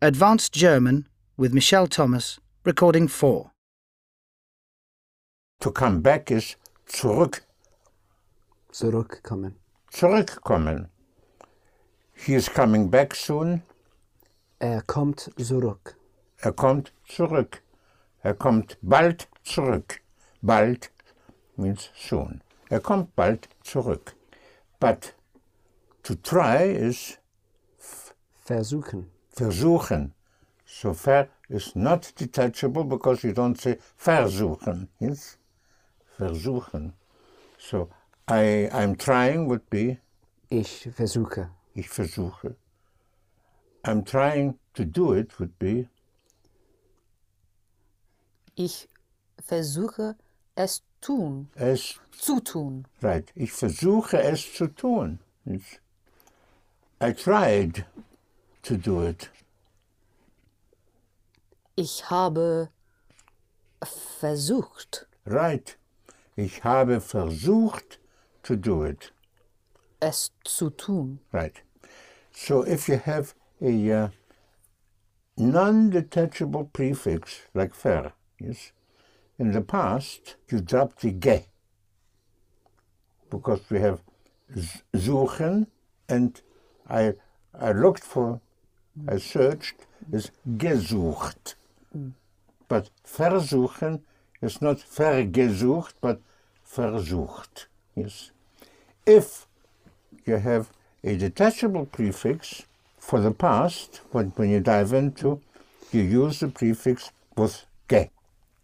Advanced German with Michel Thomas, recording 4. To come back is zurück, Zurückkommen. zurückkommen. He is coming back soon. Er kommt zurück. Er kommt zurück. Er kommt bald zurück. Bald means soon. Er kommt bald zurück. But to try is Versuchen. Versuchen. So ver is not detachable because you don't say versuchen. Yes? Versuchen. So I, I'm trying would be Ich versuche. ich versuche. I'm trying to do it would be Ich versuche es tun, es zu tun. Right. Ich versuche es zu tun. It's, I tried to do it. Ich habe versucht, Right. Ich habe versucht to do it. es zu tun. Right. So if you have a uh, non-detachable prefix like ver, yes, in the past you drop the ge because we have suchen and I I looked for I searched is gesucht. But versuchen is not vergesucht but versucht. Yes. If you have a detachable prefix for the past, when, when you dive into, you use the prefix with ge.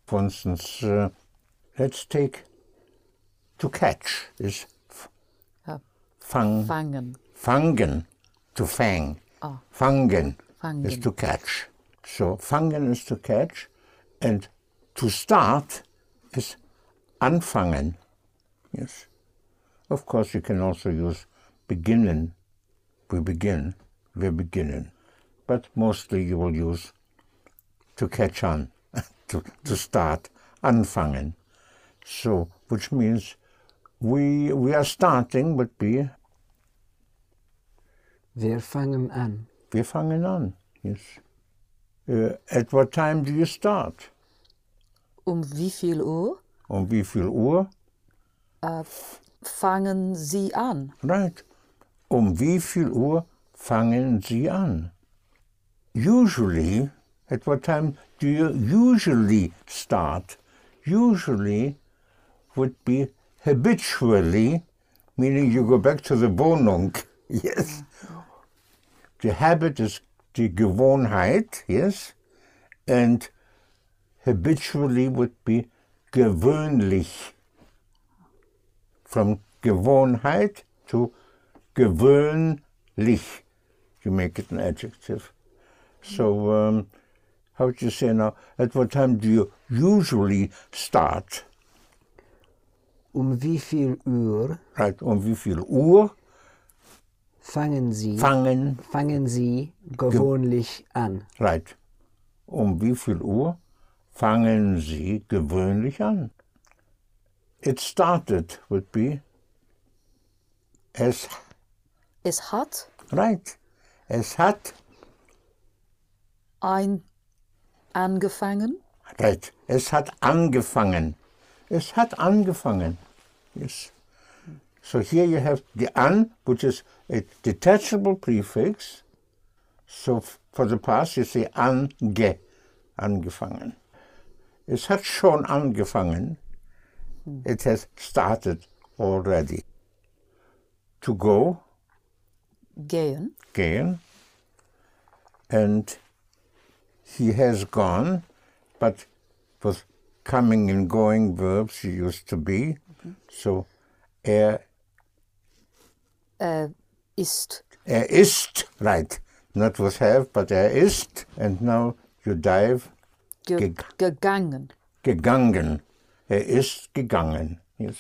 For instance, uh, let's take to catch is f- Ja, fang, fangen. fangen, to fang. Ah. Fangen, is to catch. So fangen is to catch, and to start is anfangen. Yes. Of course, you can also use beginnen. We begin. We beginnen. But mostly you will use to catch on, to, to start, anfangen. So, which means we we are starting would be Wir fangen an. wir fangen an. Yes. Uh, at what time do you start? Um wie viel Uhr Um wie viel Uhr? fangen Sie an? Right. Um wie viel Uhr fangen Sie an? Usually, at what time do you usually start? Usually would be habitually, meaning you go back to the Wohnung. Yes. The habit is the Gewohnheit, yes. And habitually would be gewöhnlich. From Gewohnheit to gewöhnlich. You make it an adjective. So, um, how would you say now? At what time do you usually start? Um wie viel Uhr Right, um wie viel Uhr fangen Sie, fangen? fangen Sie gewöhnlich an? Right. Um wie viel Uhr fangen Sie gewöhnlich an? It started would be es, Es hat right. Es hat, ein angefangen. right. Es hat angefangen. Es hat angefangen. Yes. So here you have the an, which is a detachable prefix. So f- for the past you say ange, angefangen. Es hat schon angefangen. It has started already. To go, Gehen. gehen, and he has gone, but with coming and going verbs he used to be. So er, Er ist er ist, right, not with have, but er ist, and now you dive, ge Geg- gegangen. gegangen. Er ist gegangen, yes.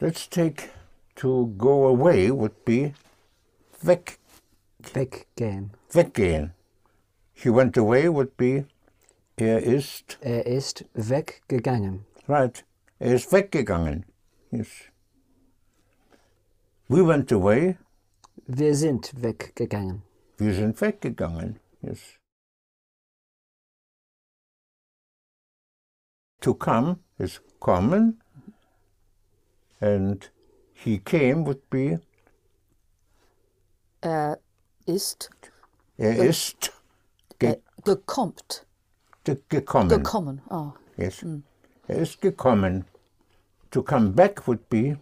Let's take to go away would be weg, Weggehen. weggehen. He went away would be er ist, Er ist weggegangen. right, er ist weggegangen, yes. We went away, Wir sind weggegangen. wir sind weggegangen, Yes. To come is kommen, and he came would be Er ist er ist ge äh, gekommt. ge gekommen. Gekommen. Ah. Yes. Er ist gekommen. To come back would be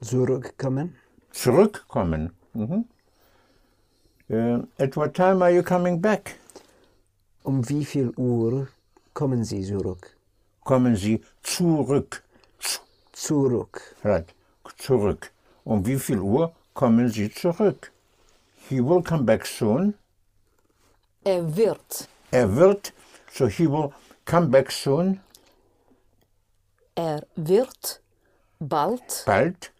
Zurückkommen. zurückkommen. Mhm. Uh, at what time are you coming back? Um wie viel Uhr kommen Sie zurück? Kommen Sie zurück. Z- Zurück. Right. Zurück. Um wie viel Uhr kommen Sie zurück? He will come back soon. Er wird. Er wird, so he will come back soon, Er wird bald bald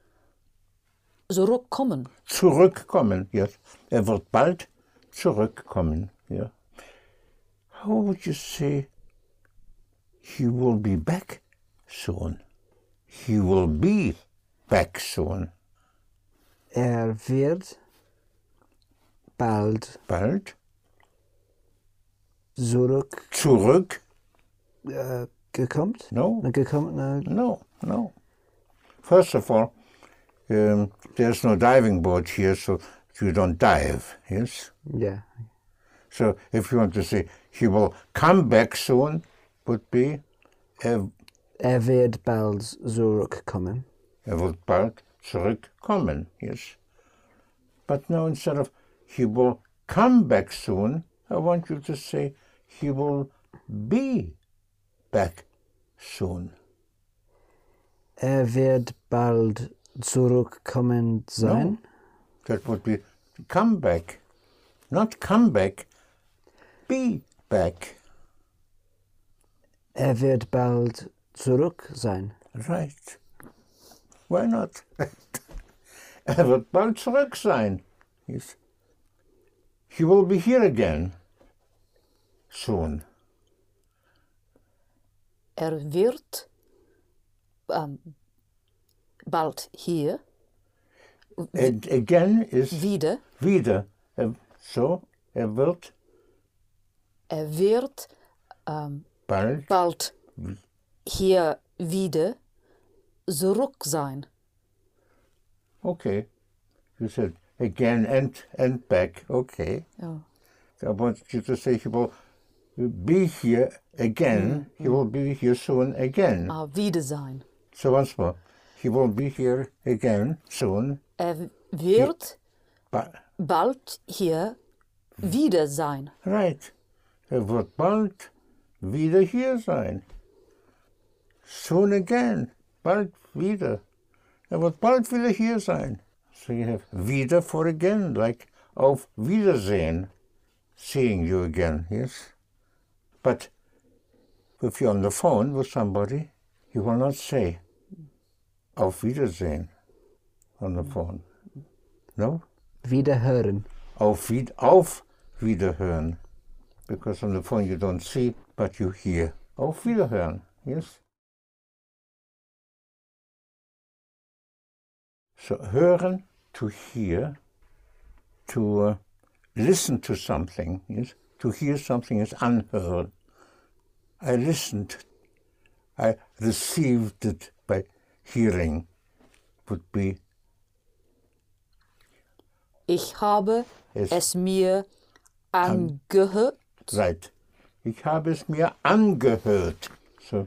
zurückkommen. zurückkommen. Yes. Er wird bald zurückkommen. Yeah. How would you say he will be back soon? He will be back soon. Er wird bald Bald zurück zurück? äh, gekommt? No. Gekommen? No, no. First of all, um, there's no diving board here, so you don't dive. Yes. ja. So if you want to say he will come back soon, would be er, Er wird bald zurückkommen. er wird bald zurückkommen. Yes. But now instead of he will come back soon, I want you to say he will be back soon. Er wird bald zurückkommen sein. That would be come back, not come back, be back. Er wird bald zurück sein. Right. Why not? er wird bald zurück sein. Yes. He will be here again soon. Er wird ähm, bald hier And again is wieder. wieder. Er- So, er wird Er wird ähm, bald bald hier wieder zurück sein. Okay. You said again and and back. Okay. Ja. I want you to say he will be here again. He will be here soon again. Ah, wieder sein. So once more. He will be here again soon. Er wird But bald hier wieder sein. right. Er wird bald wieder hier sein. Soon again. Bald wieder. Er wird bald wieder hier sein. So you have wieder for again, like auf Wiedersehen. Seeing you again, yes? But if you're on the phone with somebody, you will not say auf Wiedersehen on the phone. No? Wiederhören. Auf, auf Wiederhören. Because on the phone you don't see, but you hear. Auf Wiederhören, yes? So hören, to hear, to uh, listen to something, yes? To hear something is anhören. I listened, I received it hearing, would be Ich habe Es- es mir angehört. Right. Ich habe es mir angehört. So,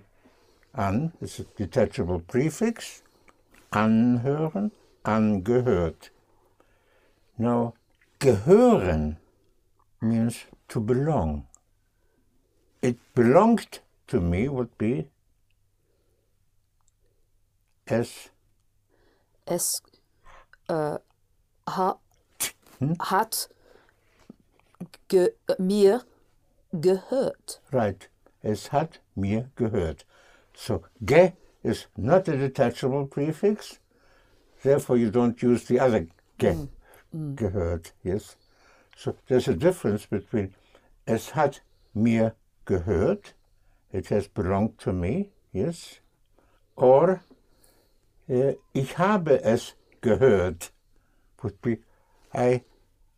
an ist a detachable prefix. Anhören, angehört. Now, gehören means to belong. It belonged to me would be Es äh, ha, hmm? hat ge, mir gehört. Right. Es hat mir gehört. So, ge is not a detachable prefix. Therefore, you don't use the other ge. Mm, mm. Gehört, yes. So, there's a difference between es hat mir gehört, it has belonged to me, yes, or ich habe es gehört would be I,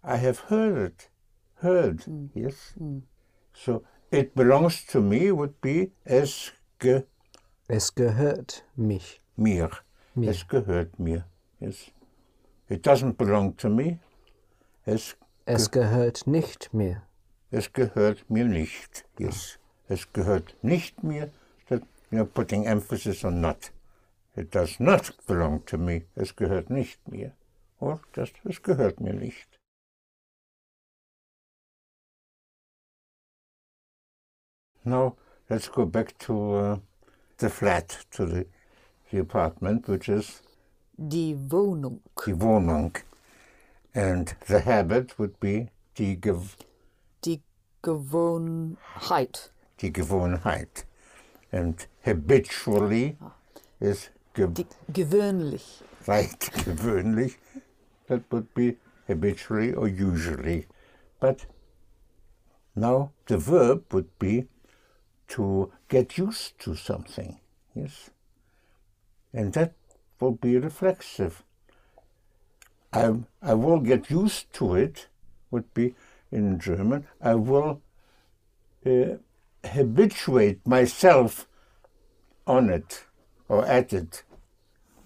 I have heard it. heard. Yes. So it belongs to me would be es ge Es gehört mich. mir. Es gehört mir. Yes. It doesn't belong to me. Es, Es gehört nicht mir. es gehört mir nicht. Yes. Es gehört nicht mir. That you're putting emphasis on not. It does not belong to me. Es gehört nicht mir. Or just es gehört mir nicht. Now let's go back to uh, the flat, to the, the apartment, which is Die Wohnung. die Wohnung. And the habit would be die, Gew Die Gewohnheit. die Gewohnheit. And habitually is ge Die gewöhnlich. right, gewöhnlich. That would be habitually or usually. But now the verb would be to get used to something. Yes. And that will be reflexive. I, I will get used to it, would be in German. I will uh, habituate myself on it or at it,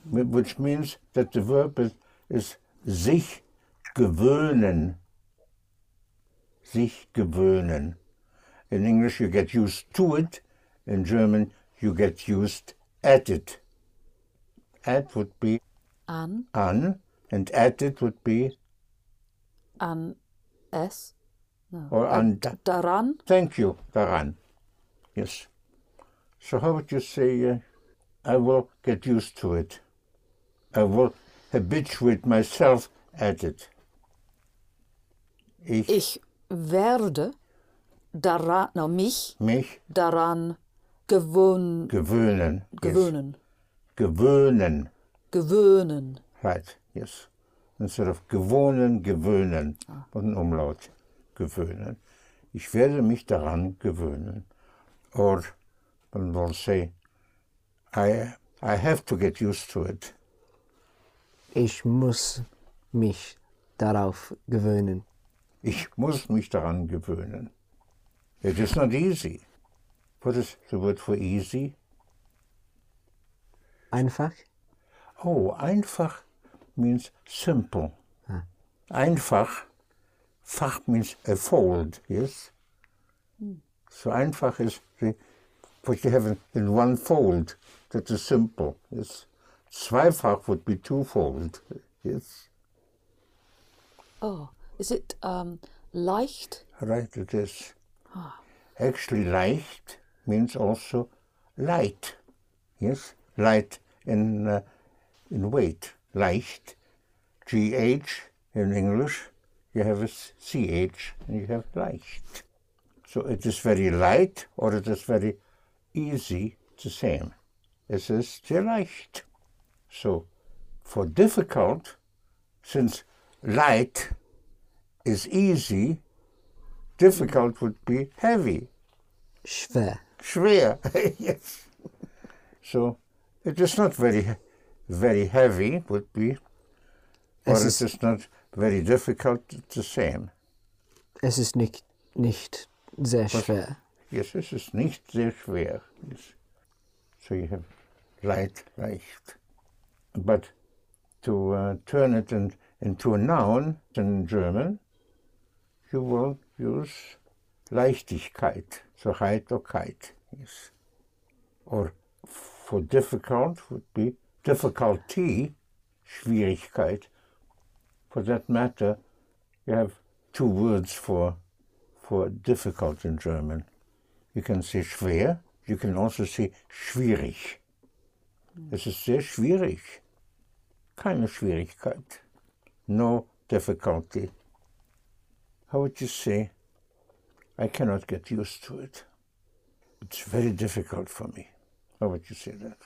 which means that the verb is, is sich gewöhnen. Sich gewöhnen. In English, you get used to it. In German, you get used at it. At would be An, an, and at it would be an es. No. or an. da- Daran. Thank you, daran. Yes. So how would you say, uh, I will get used to it? I will habituate myself at it. Ich, Ich werde daran, no, mich mich daran gewöhn, gewöhnen. Gewöhnen. Gewöhnen. Gewöhnen. Right, yes. Instead of gewohnen, gewöhnen. Und ein Umlaut. Gewöhnen. Ich werde mich daran gewöhnen. Or one will say, I, I have to get used to it. Ich muss mich darauf gewöhnen. Ich muss mich daran gewöhnen. It is not easy. What is the word for easy? Einfach? Oh, einfach means simple. Einfach, Fach means a fold, yes? So einfach is the, what you have in, in one fold. That is simple, yes? Zweifach would be twofold, yes? Oh, is it um, leicht? Right, it is. Actually, leicht means also light. Yes, light in uh, in weight. Leicht, gh in English. You have a s- ch and you have leicht. So it is very light or it is very easy. It's the same. Es ist sehr leicht. So for difficult, since light is easy, difficult would be heavy, Schwer. schwer. yes. So it is not very, very heavy, would be, or Es it ist- is not very difficult. It's the same. Es ist nicht, nicht sehr schwer. Yes, es ist nicht sehr schwer. Yes. So you have light, leicht. But to uh, turn it in, into a noun in German, you will use Leichtigkeit, so Heiterkeit. Yes. Or for difficult would be difficulty, Schwierigkeit. For that matter, you have two words for for difficult in German. You can say schwer, you can also say schwierig. Es ist sehr schwierig. Keine Schwierigkeit. No difficulty. How would you say? I cannot get used to it. It's very difficult for me. How would you say that?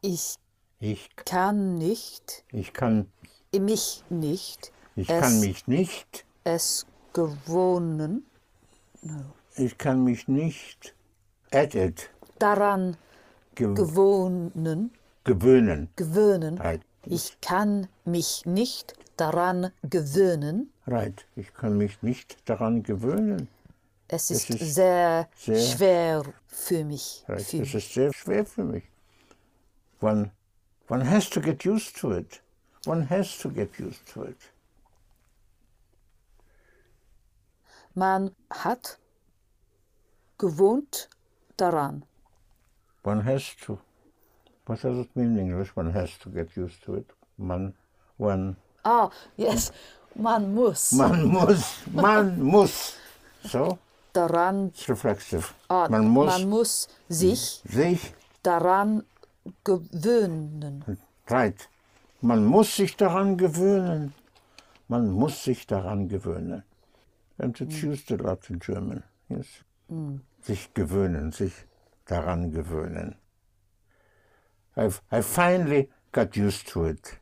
Ich Ich, kann nicht, ich kann, mich nicht, ich Es- kann mich nicht, es gewohnen, ich kann mich nicht at it daran ge gewohnen, gewöhnen. gewöhnen. Right. Ich kann mich nicht daran gewöhnen. Right. Ich kann mich nicht daran gewöhnen. Es ist, ist sehr, sehr- schwer für mich. Right. Für Es ist sehr schwer für mich. One, one has to get used to it. One has to get used to it. Man hat gewohnt daran. One has to. What does it mean in English? One has to get used to it. Man, one, Ah, yes, man muss man muss, man muss. So, daran, it's reflexive. ah, man muss man muss sich sich, daran gewöhnen. right. Man muss sich daran gewöhnen. Man muss sich daran gewöhnen. And it's used a lot in German. Yes. Sich gewöhnen, sich daran gewöhnen. I've, I finally got used to it.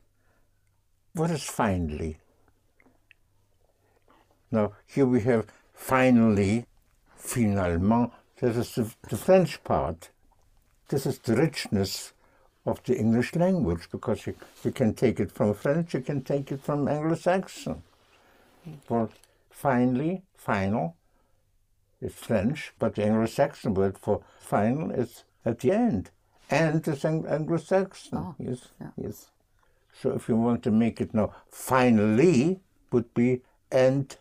What is finally? Now, here we have finally, finalement. This is the, the French part. This is the richness of the English language because you, you can take it from French, you can take it from Anglo-Saxon. Well, finally, final is French, but the Anglo-Saxon word for final is at the end. And is Anglo-Saxon. Oh, yes, yes. So if you want to make it now, finally would be end,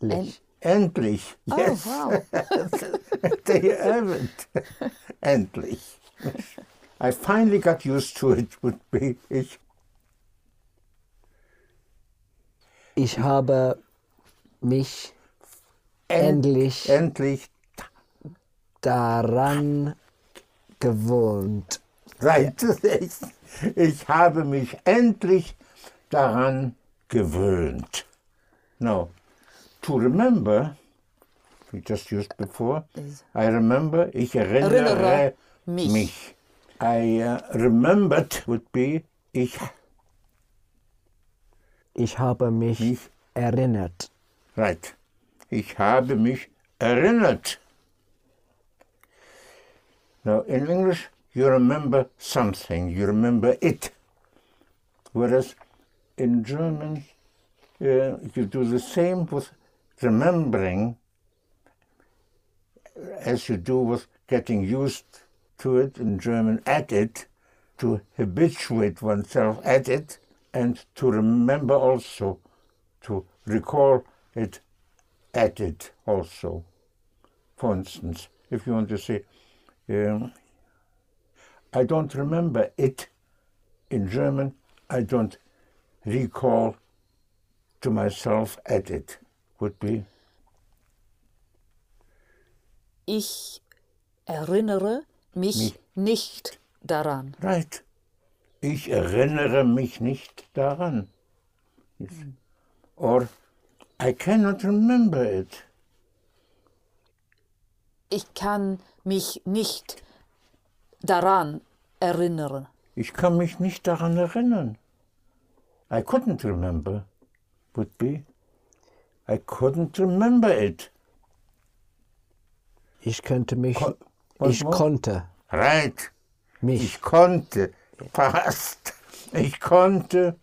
Lich. endlich. Oh, Yes, wow. there you have it. endlich. I finally got used to it. Would be ich. Ich habe mich End- endlich Endlich. daran gewohnt. Right. Ich, ich habe mich endlich daran gewöhnt. Now, to remember, we just used before, I remember, ich erinnere, Erinnere mich. mich. I uh, remembered would be, ich, Ich habe mich Mich? erinnert. right. Ich habe mich erinnert. Now, in English, you remember something, you remember it. Whereas in German, uh, you do the same with remembering as you do with getting used to it in German, at it, to habituate oneself at it, and to remember also, to recall it it also. For instance, if you want to say, um, I don't remember it in German, I don't recall to myself added would be Ich erinnere mich nicht daran. right. Ich erinnere mich nicht daran. Yes. Or I cannot remember it. Ich kann mich nicht daran erinnern. Ich kann mich nicht daran erinnern. I couldn't remember. Would be. I couldn't remember it. Ich könnte mich. Ko- ich more? konnte Right. mich. Ich konnte. Passt. Ich konnte.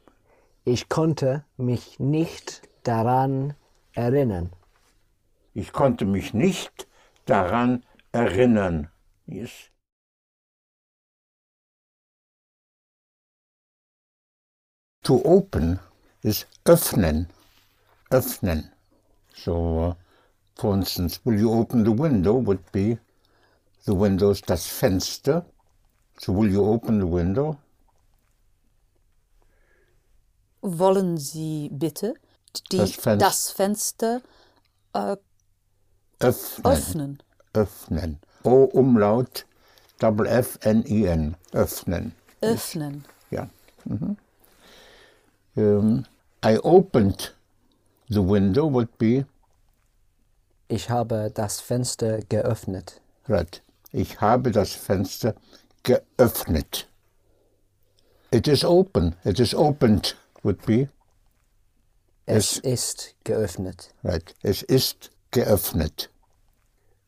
Ich konnte mich nicht daran erinnern. Ich konnte mich nicht daran erinnern. Yes. To open is öffnen. Öffnen. So, for instance, will you open the window would be the window's das Fenster. So will you open the window? Wollen Sie bitte die, Das Fenster. das Fenster äh, Öffnen. öffnen? Öffnen. O Umlaut, Double F N I N. Öffnen. Öffnen. Yeah. Mhm. Um, I opened the window would be Ich habe das Fenster geöffnet. right. Ich habe das Fenster geöffnet. It is open. It is opened would be Es ist geöffnet. right. Es ist geöffnet.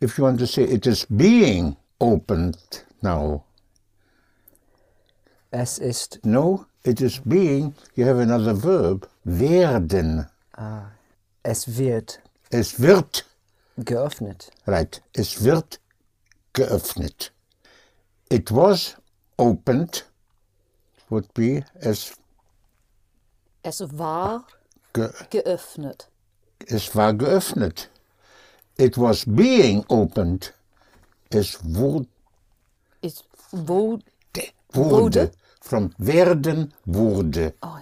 If you want to say it is being opened now, Es ist no, it is being, you have another verb, werden. Ah. Es wird Es wird, geöffnet. right, es wird geöffnet. It was opened, would be es, Es war ge, geöffnet. es war geöffnet. It was being opened. Es wurde, Es wurde. wurde. From werden wurde. Oh,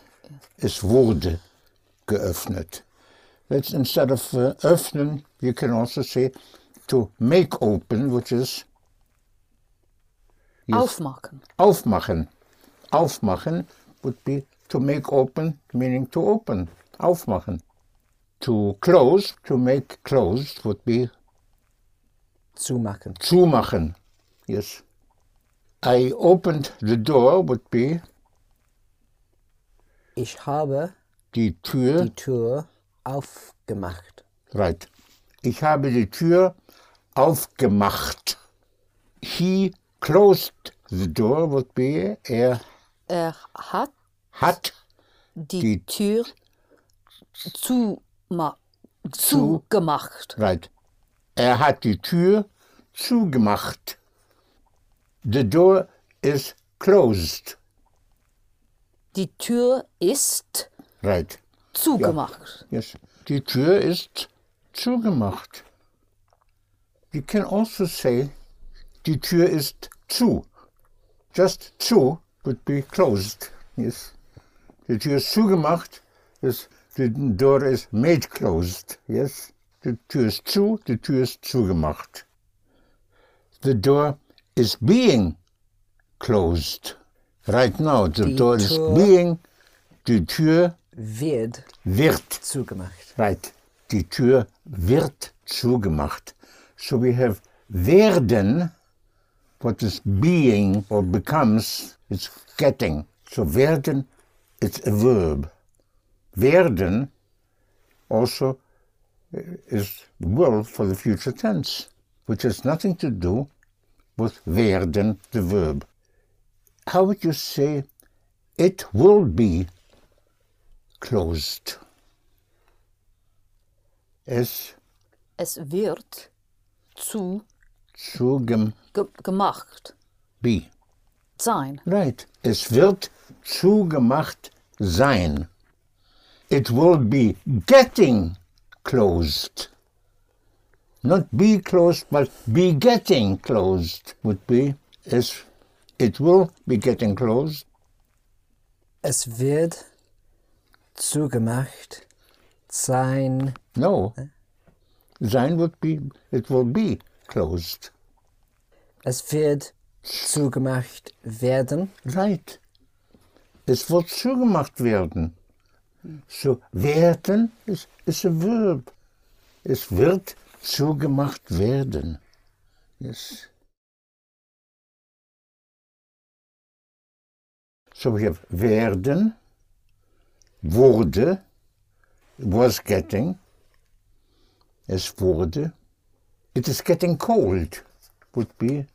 Es wurde geöffnet. That's instead of uh, öffnen, you can also say to make open, which is Yes. Aufmachen. aufmachen. Aufmachen would be to make open, meaning to open. Aufmachen. To close, to make closed would be Zumachen. zumachen. Yes. I opened the door would be Ich habe die Tür. die Tür aufgemacht. Right. Ich habe die Tür aufgemacht. He closed the door would be er Er hat hat die, Die- Tür zuma zugemacht. right. Er hat die Tür zugemacht. The door is closed. Die Tür ist Right. zugemacht. Yes. Die Tür ist zugemacht. You can also say die Tür ist zu. Just zu would be closed. Yes. Die Tür ist zugemacht. Yes. The door is made closed. Yes. Die Tür ist zu, die Tür ist zugemacht. The door is being closed. Right now, the Die door is Tür- being, die Tür Wird wird zugemacht. Right. Die Tür wird zugemacht. So we have werden, what is being or becomes, it's getting. So werden, it's a verb. Werden also uh, is will for the future tense, which has nothing to do with werden, the verb. How would you say it will be closed? Es Es wird zu zugem ge gemacht be. sein. Right. Es wird zugemacht sein. It will be getting closed. Not be closed, but be getting closed would be. Es, it will be getting closed. Es wird zugemacht sein. No. Sein would be, it will be closed. Es wird zugemacht werden. Right. Es wird zugemacht werden. So werden is, is a verb. Es wird zugemacht werden. Yes. So we have werden, wurde, was getting, es wurde. It is getting cold, would be.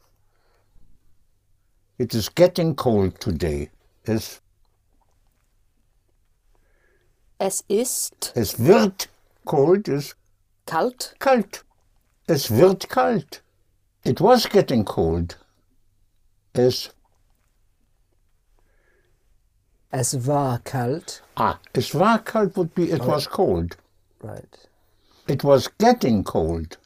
It is getting cold today. Es, Es ist es wird cold, is kalt. kalt. Es wird kalt. It was getting cold. Es, Es war kalt. ah, es war kalt would be it was cold. Right. It was getting cold.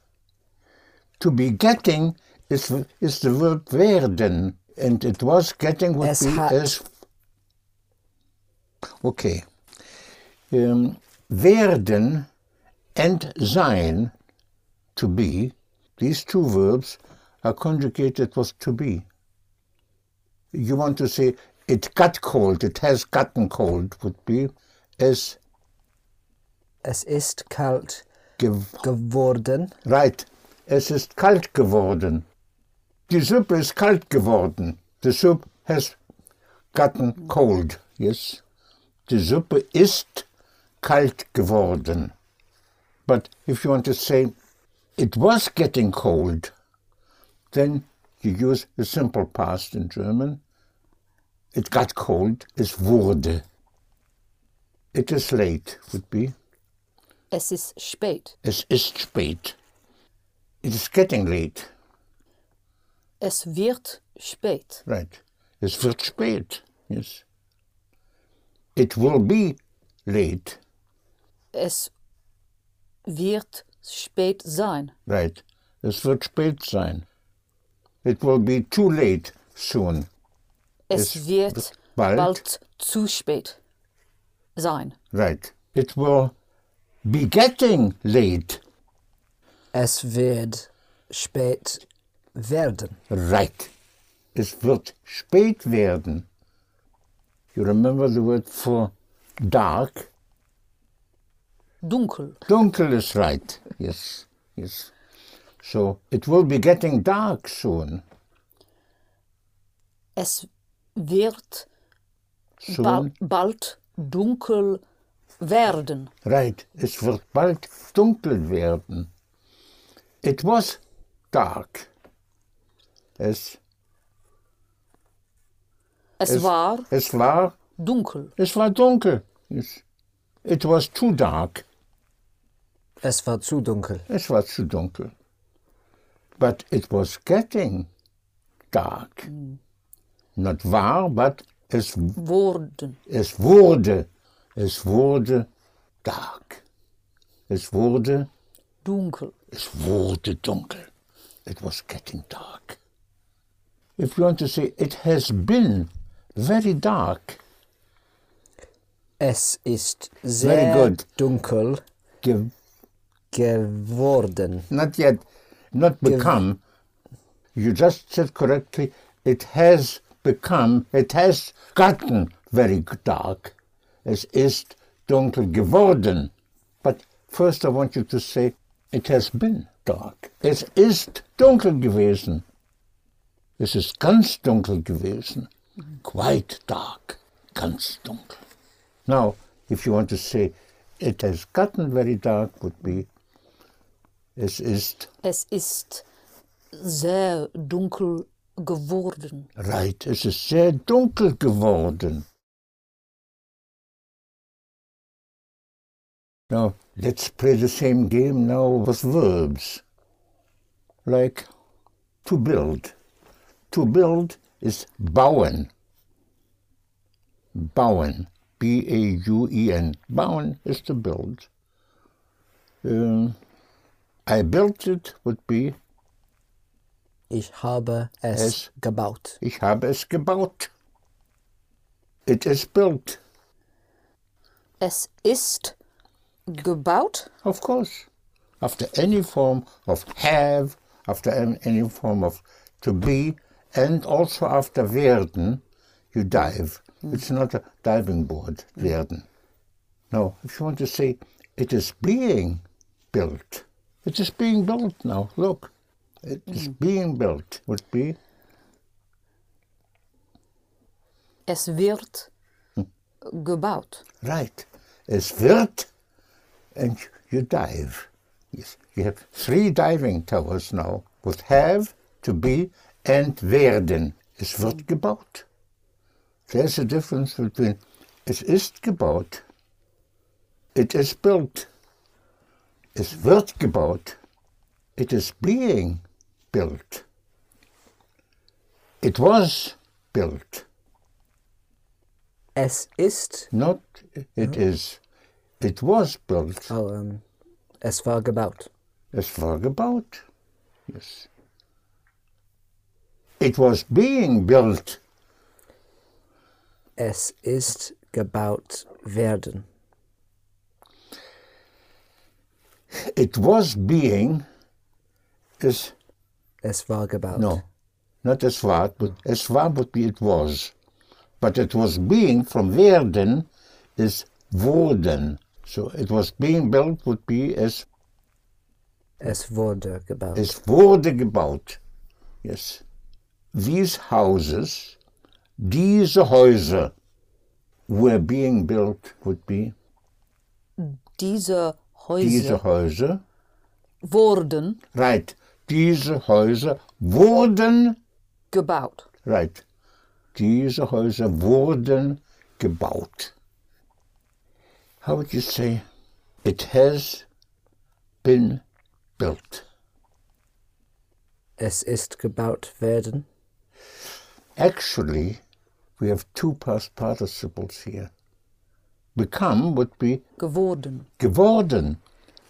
To be getting is, is the verb werden. And it was getting would Es be hat. as. Okay. Um, werden and sein, to be, these two verbs are conjugated with to be. You want to say it got cold, it has gotten cold, would be as Es ist kalt gew geworden. Right. Es ist kalt geworden. Die Suppe ist kalt geworden. The soup has gotten cold. Yes. Die Suppe ist kalt geworden. But if you want to say it was getting cold, then you use the simple past in German. it got cold, es wurde. It is late, would be. Es ist spät. Es ist spät. It is getting late. Es wird spät. Right. Es wird spät. Yes. It will be late. Es wird spät sein. Right. Es wird spät sein. It will be too late soon. Es Es wird bald- bald zu spät sein. Right. It will be getting late. Es wird spät werden. Right. Es wird spät werden. You remember the word for dark? Dunkel. Dunkel is right. Yes. Yes. So it will be getting dark soon. Es wird ba bald dunkel werden. Right. Es wird bald dunkel werden. It was dark. Es, Es, es war Es war, dunkel. es war dunkel. Yes. It was too dark. Es war zu dunkel. Es war zu dunkel. But it was getting dark. Not war, but es, Worden. es wurde, es wurde dark. Es wurde, Dunkel. es wurde dunkel. It was getting dark. If you want to say it has been very dark, Es ist Very sehr good. dunkel ge- geworden. not yet, not become. You just said correctly. It has become. It has gotten very dark. Es ist dunkel geworden. But first, I want you to say it has been dark. Es ist dunkel gewesen. Es ist ganz dunkel gewesen. Quite dark. Ganz dunkel. Now, if you want to say it has gotten very dark, would be es ist Es ist sehr dunkel geworden. right. Es ist sehr dunkel geworden. Now, let's play the same game now with verbs. Like to build. To build is bauen. Bauen. B-A-U-E-N. Bauen is to build. Um, I built it would be Ich habe es, Es- gebaut. Ich habe es gebaut. It is built, Es ist gebaut. of course. After any form of have, after any form of to be, and also after werden, you dive. It's not a diving board, werden. No, if you want to say it is being built, it is being built now. Look, it is mm. being built would be Es wird hm. gebaut. Right. Es wird, and you dive. Yes. You have three diving towers now with have, to be, and werden. Es wird gebaut. There's a difference between es ist gebaut, it is built. Es wird gebaut, it is being built. It was built. Es ist, Not it is. It was built. oh, um, ähm, es war gebaut. Es war gebaut. Yes. It was being built. Es ist gebaut werden. It was being is Es war gebaut. no, not es war, but es war would be it was. But it was being from werden is worden. So it was being built would be as Es wurde gebaut. Es wurde gebaut. Yes. These houses, diese Häuser, were being built would be Diese Häuser diese Häuser. wurden Right. Diese Häuser wurden gebaut. right. Diese Häuser wurden gebaut. How would you say? It has been built. Es ist gebaut werden. Actually, we have two past participles here. Become would be geworden, geworden.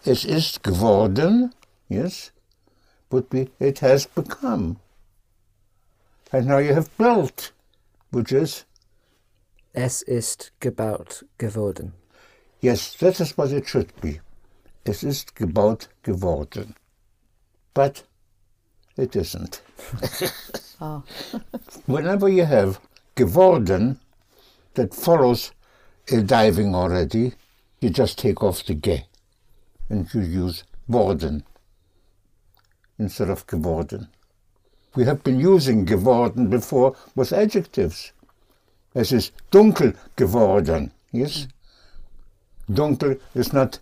Es ist geworden, yes, would be it has become. And now you have built, which is, Es ist gebaut geworden. yes, that is what it should be. Es ist gebaut geworden. But it isn't. Ah. Whenever you have geworden, that follows Uh, diving already, you just take off the ge and you use worden instead of geworden. We have been using geworden before with adjectives. Es ist dunkel geworden. Yes? Dunkel is not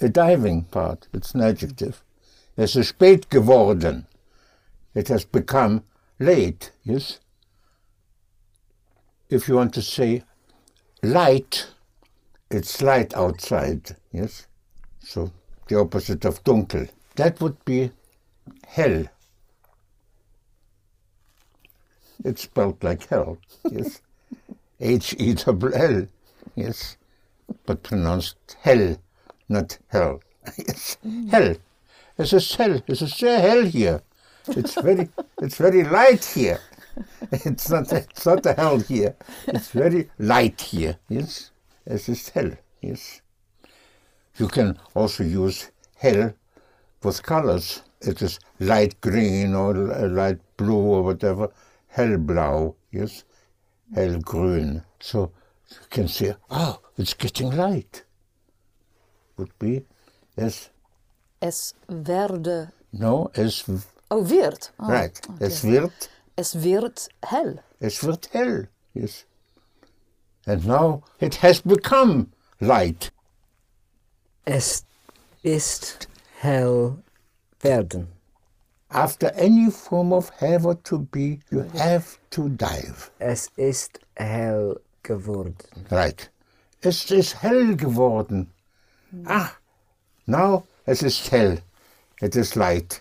a diving part, it's an adjective. Es ist spät geworden. It has become late, yes? If you want to say light, it's light outside, yes? So the opposite of dunkel. That would be hell. It's spelled like hell, yes? H E double L, yes? But pronounced hell, not hell. yes, hell. Es a hell. Es a hell here. It's very, it's very light here. It's not, it's not the hell here. It's very light here. Yes, es ist hell. Yes. You can also use hell with colors. It is light green or uh, light blue or whatever. Hell Hellblau. Yes, hellgrün. So you can say, oh, it's getting light. Would be as es werde, no as oh, wird. Oh, right. Oh, okay. Es wird Es wird hell. Es wird hell. Yes. And now it has become light. Es ist hell werden. After any form of have or to be, you have to dive. Es ist hell geworden. Right. Es ist hell geworden. Ah, now it is hell. It is light.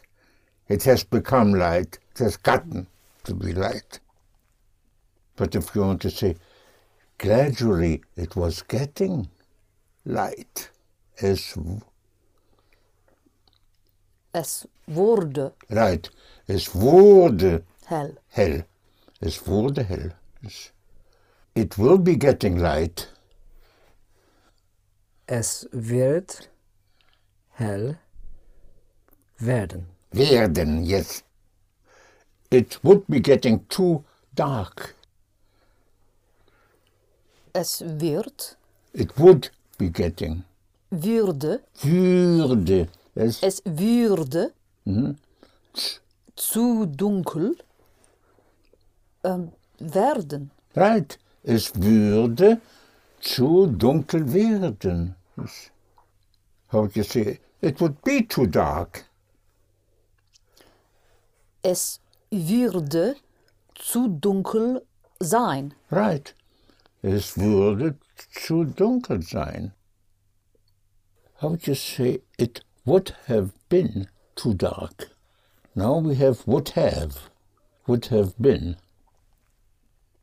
It has become light. It has gotten to be light. But if you want to say, gradually it was getting light. Es, Es wurde right. Es wurde hell. hell. Es wurde hell. Es- It will be getting light. Es wird hell werden. Werden, yes. It would be getting too dark. Es wird, It would be getting. würde, Würde. Es, es würde mhm. zu dunkel ähm, werden. right. Es würde zu dunkel werden. How would you say? It would be too dark. Es würde zu dunkel sein. Right. Es würde zu dunkel sein. How would you say it would have been too dark? Now we have would have. Would have been.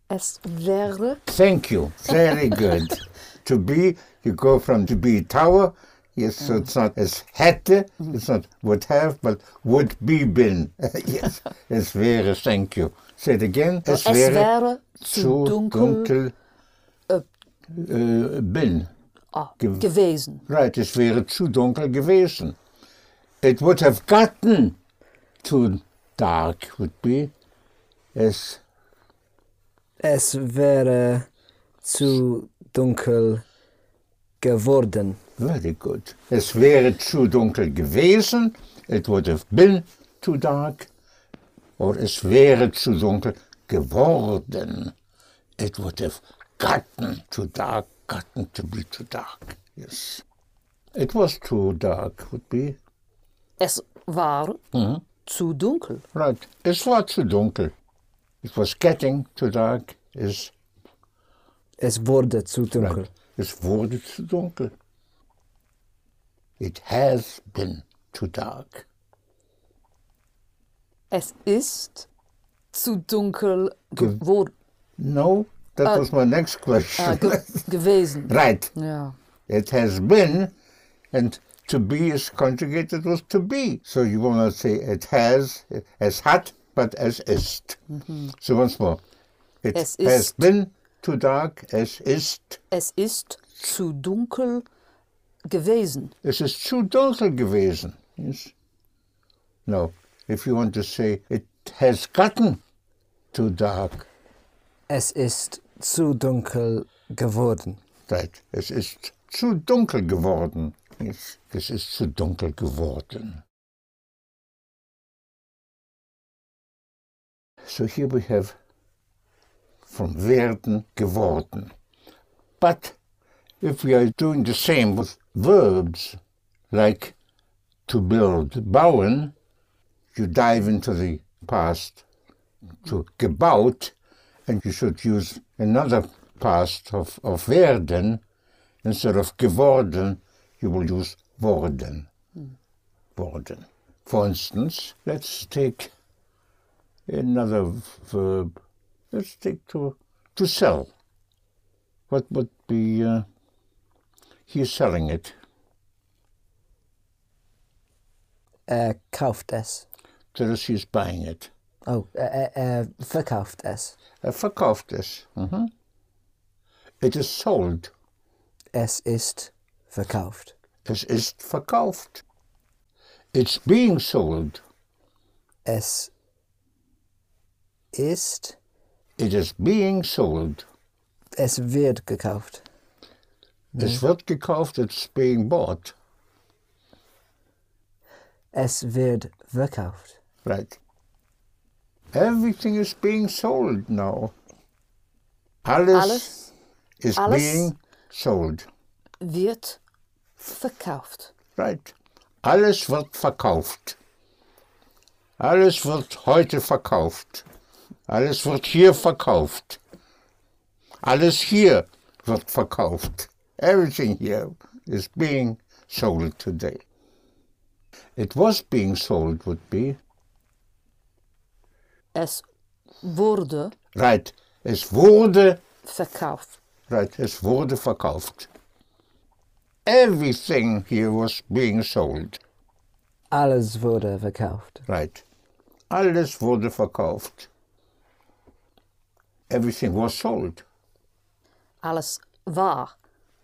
Es wäre, Thank you. Very good. to be, you go from to be tower. Yes, so it's not as hätte, it's not would have, but would be been. yes, es wäre, thank you. Say it again. Es, es wäre zu zu dunkel, dunkel äh, äh, bin. ah, Ge- gewesen. Right, es wäre zu dunkel gewesen. It would have gotten too dark, would be. Es, Es wäre zu dunkel geworden. Very good. Es wäre zu dunkel gewesen. It would have been too dark. Or es wäre zu dunkel geworden. It would have gotten too dark, gotten to be too dark. Yes. It was too dark, would be. Es war zu dunkel. Right. Es war zu dunkel. It was getting too dark. is Es wurde zu dunkel. right. Es wurde zu dunkel. It has been too dark. Es ist zu dunkel geworden. No, that ah. was my next question. Äh, ge gewesen. right. Ja. It has been, and to be is conjugated with to be. So you will not say it has, es hat, but es ist. Mm-hmm. So once more. It Es has been too dark, es ist. Es ist zu dunkel gewesen. Es ist zu dunkel gewesen. Yes. No, if you want to say it has gotten too dark, Es ist zu dunkel geworden. right. Es ist zu dunkel geworden. Yes. Es ist zu dunkel geworden. So here we have from werden geworden. But if we are doing the same with verbs, like to build, bauen, you dive into the past to gebaut, and you should use another past of, of werden. Instead of geworden, you will use worden. Worden. For instance, let's take another verb. Let's take to, to sell. What would be, uh, he's selling it. Er kauft es. That is, he's buying it. Oh, er, er, er verkauft es. Er verkauft es. Mhm. It is sold. Es ist verkauft. Es ist verkauft. It's being sold. Es ist, It is being sold. es wird gekauft. Es wird gekauft, it's being bought. Es wird verkauft. Right. Everything is being sold now. Alles, Alles is alles- being sold. wird verkauft. Right. Alles wird verkauft. Alles wird heute verkauft. Alles wird hier verkauft. Alles hier wird verkauft. Everything here is being sold today. It was being sold would be Es wurde right. Es wurde verkauft. right. Es wurde verkauft. Everything here was being sold. Alles wurde verkauft. Right. Alles wurde verkauft. Everything was sold. Alles war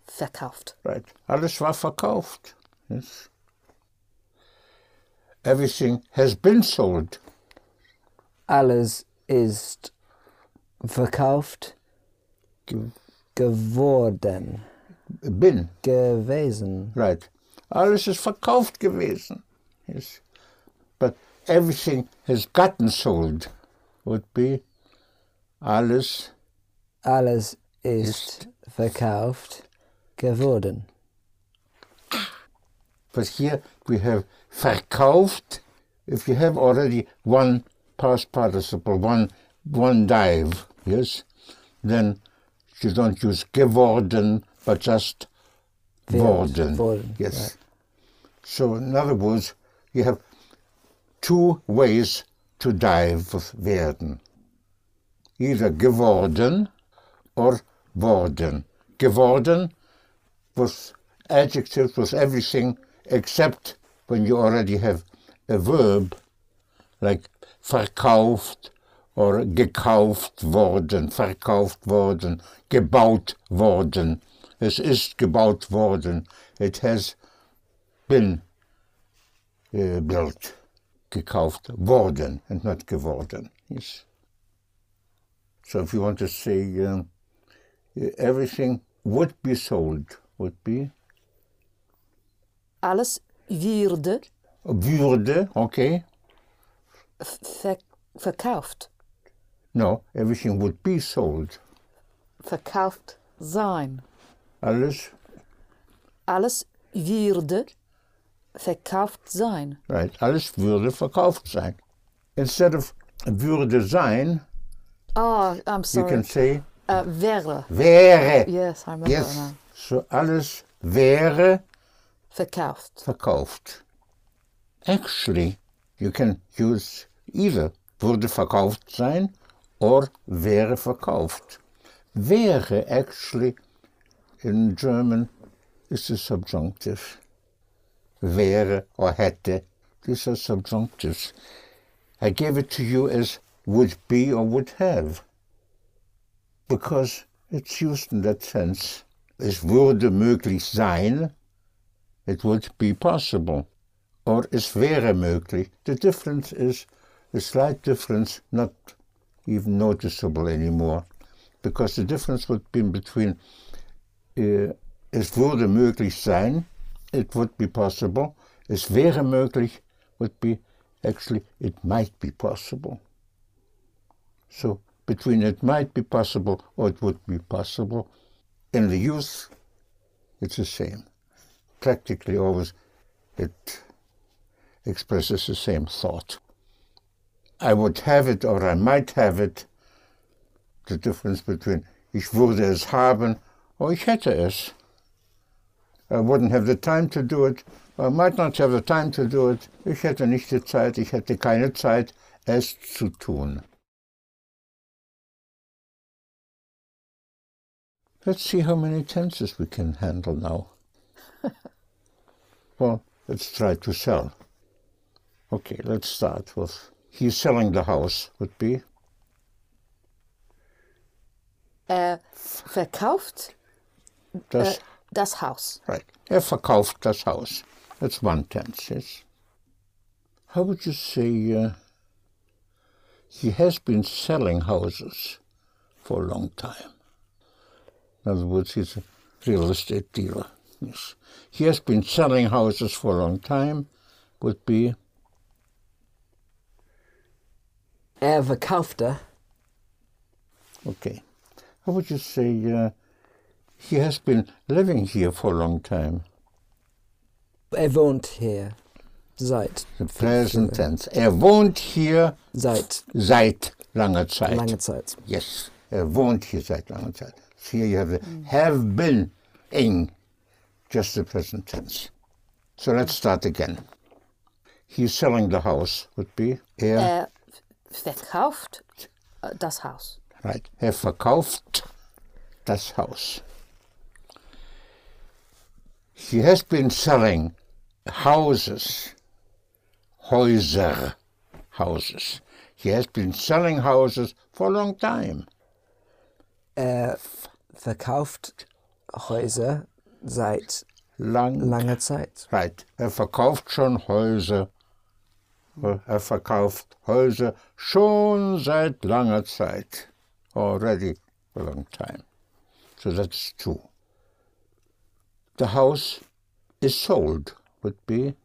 verkauft. Right. Alles war verkauft. Yes. Everything has been sold. Alles ist verkauft Ge- geworden. Been. Gewesen. Right. Alles ist verkauft gewesen. Yes. But everything has gotten sold. Would be alles Alles ist verkauft geworden. But here we have verkauft. If you have already one past participle, one one dive, yes, then you don't use geworden, but just worden. worden, Yes. right. So in other words, you have two ways to dive with werden. Either geworden or worden. Geworden was adjectives, was everything except when you already have a verb like verkauft or gekauft worden, verkauft worden, gebaut worden. Es ist gebaut worden. It has been uh, built, gekauft worden and not geworden. Yes. So if you want to say uh, everything would be sold, would be Alles wurde würde, okay? ver verkauft. No, everything would be sold. Verkauft sein. Alles, Alles würde verkauft sein. right, alles würde verkauft sein. Instead of würde sein, Oh, I'm You sorry. can say Uh, wäre. wäre. Yes, I remember Yes. now. So alles wäre Verkauft. verkauft. Actually, you can use either würde verkauft sein or wäre verkauft. Wäre actually in German is a subjunctive. Wäre or hätte, these are subjunctives. I gave it to you as would be or would have because it's used in that sense. Es würde möglich sein, it would be possible. Or es wäre möglich. The difference is a slight difference, not even noticeable anymore. Because the difference would be between uh, es würde möglich sein, it would be possible. Es wäre möglich would be actually it might be possible. So between it might be possible or it would be possible, in the youth, it's the same. Practically always it expresses the same thought. I would have it or I might have it. The difference between ich würde es haben or ich hätte es. I wouldn't have the time to do it. I might not have the time to do it. Ich hätte nicht die Zeit, ich hätte keine Zeit, es zu tun. Let's see how many tenses we can handle now. well, let's try to sell. Okay, let's start with he's selling the house would be Er verkauft das äh, das Haus. right. Er verkauft das Haus. That's one tense, yes. How would you say uh, he has been selling houses for a long time? In other words, he's a real estate dealer. Yes. He has been selling houses for a long time would be Er verkaufte. Okay. How would you say uh, he has been living here for a long time? Er wohnt hier. Seit. The present tense. Er wohnt hier Seit seit langer Zeit. langer Zeit. Yes. Er wohnt hier seit langer Zeit. Here you have the have been in just the present tense. So let's start again. He's selling the house would be er Er verkauft äh, das Haus. Right. Er verkauft das Haus. He has been selling houses, Häuser, houses. He has been selling houses for a long time. Er verkauft Häuser seit Lang, langer Zeit. Right. Er verkauft schon Häuser. Er verkauft Häuser schon seit langer Zeit. Already a long time. So that's two. The house is sold, would be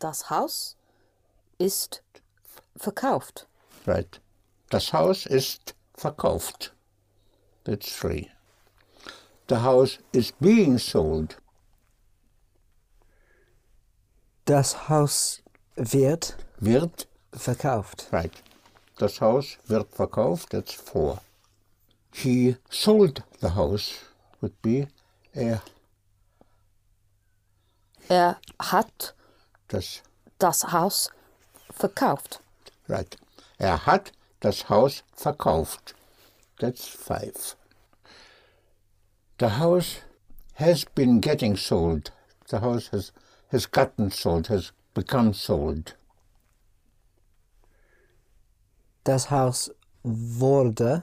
Das Haus ist verkauft. right. Das Haus ist verkauft. That's three. The house is being sold. Das Haus wird Wird, verkauft. right. Das Haus wird verkauft. That's four. He sold the house, would be er Er hat das das Haus verkauft. Right. Er hat das Haus verkauft. That's five. The house has been getting sold. The house has, has gotten sold, has become sold. Das Haus wurde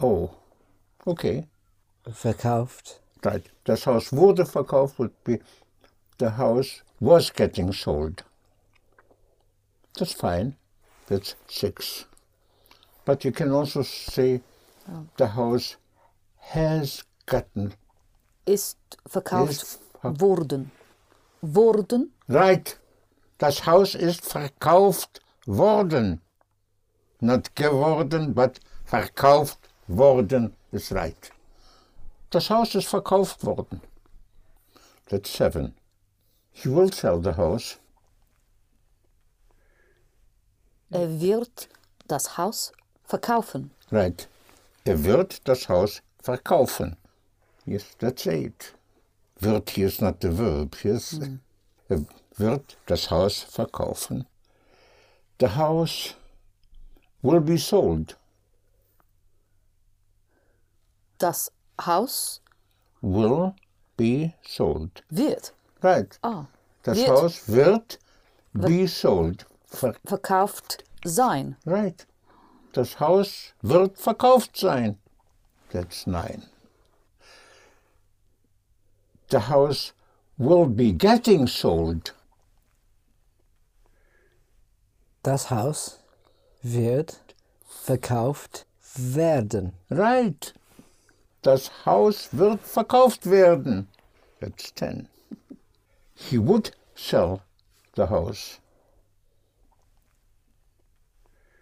Oh, okay. verkauft. Right. Das Haus wurde verkauft would be the house was getting sold. That's fine. That's six. But you can also say oh. the house has gotten Ist verkauft Ist ver- worden. Worden Right. Das Haus ist verkauft worden. Not geworden, but verkauft worden is right. Das Haus ist verkauft worden. That's seven. He will sell the house. Er wird das Haus verkaufen. Right. Er wird das Haus verkaufen. Yes, that's it. Wird here is not the verb. Yes. Er wird das Haus verkaufen. The house will be sold. Das Haus Will be sold. wird Right. ah, Das wird Haus wird be sold. Ver verkauft sein. right. Das Haus wird verkauft sein. That's nine. The house will be getting sold. Das Haus wird verkauft werden. Right. Das Haus wird verkauft werden. That's ten. He would sell the house.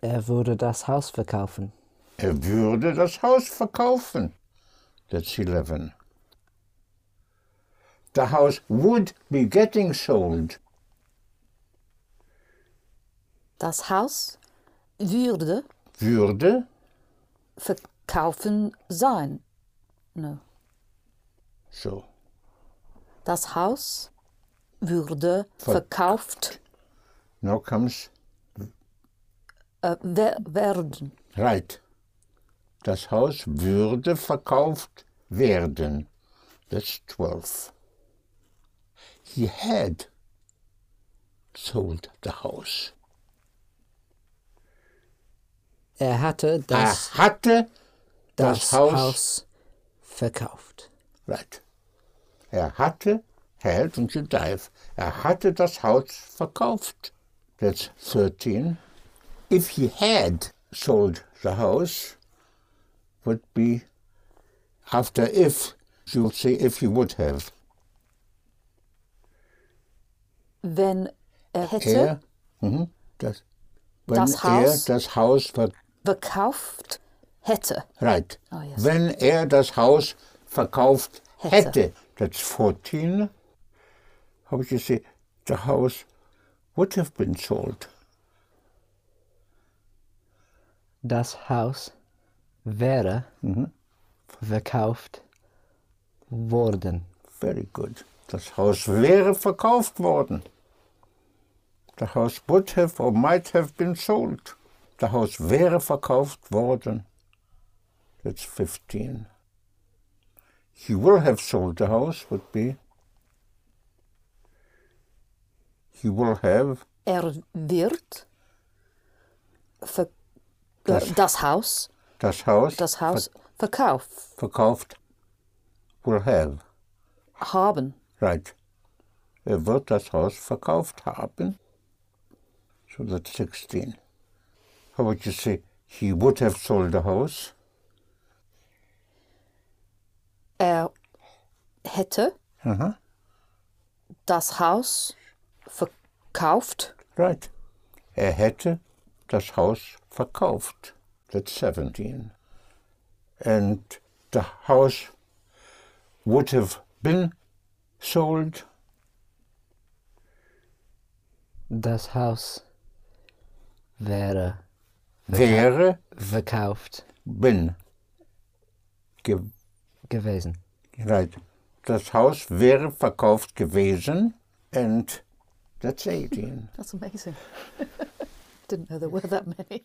Er würde das Haus verkaufen. Er würde das Haus verkaufen. That's 11. The house would be getting sold. Das Haus würde Würde, verkaufen sein. No. so. Das Haus würde Ver- verkauft Now comes äh, wer werden. right. Das Haus würde verkauft werden. That's 12. He had sold the house. Er hatte das, er hatte das, das Haus, Haus verkauft. Right. Er hatte, had und Judaif, er hatte das Haus verkauft. That's 13. If he had sold the house, would be after if, you'll say if he would have. Wenn er hätte Er, mhm, das, wenn Das Haus- er das Haus ver, verkauft hätte. right. Oh, yes. Wenn er das Haus verkauft Hätte. hätte, that's 14. How would you say the house would have been sold? Das Haus wäre verkauft worden. Very good. Das Haus wäre verkauft worden. The house would have or might have been sold. Das Haus wäre verkauft worden. That's 15. He will have sold the house would be. He will have Er wird ver Das- das, Haus, das Haus, das Haus verkauft verkauft. Will have. haben. Right. Er wird das Haus verkauft haben. So that's 16. How would you say he would have sold the house? Er hätte Aha. das Haus verkauft Right. Er hätte das Haus verkauft. That's 17. And the house would have been sold. Das Haus wäre Wäre verkauft been. Ge gewesen. right. Das Haus wäre verkauft gewesen. And that's 18. That's amazing. Didn't know there were that many.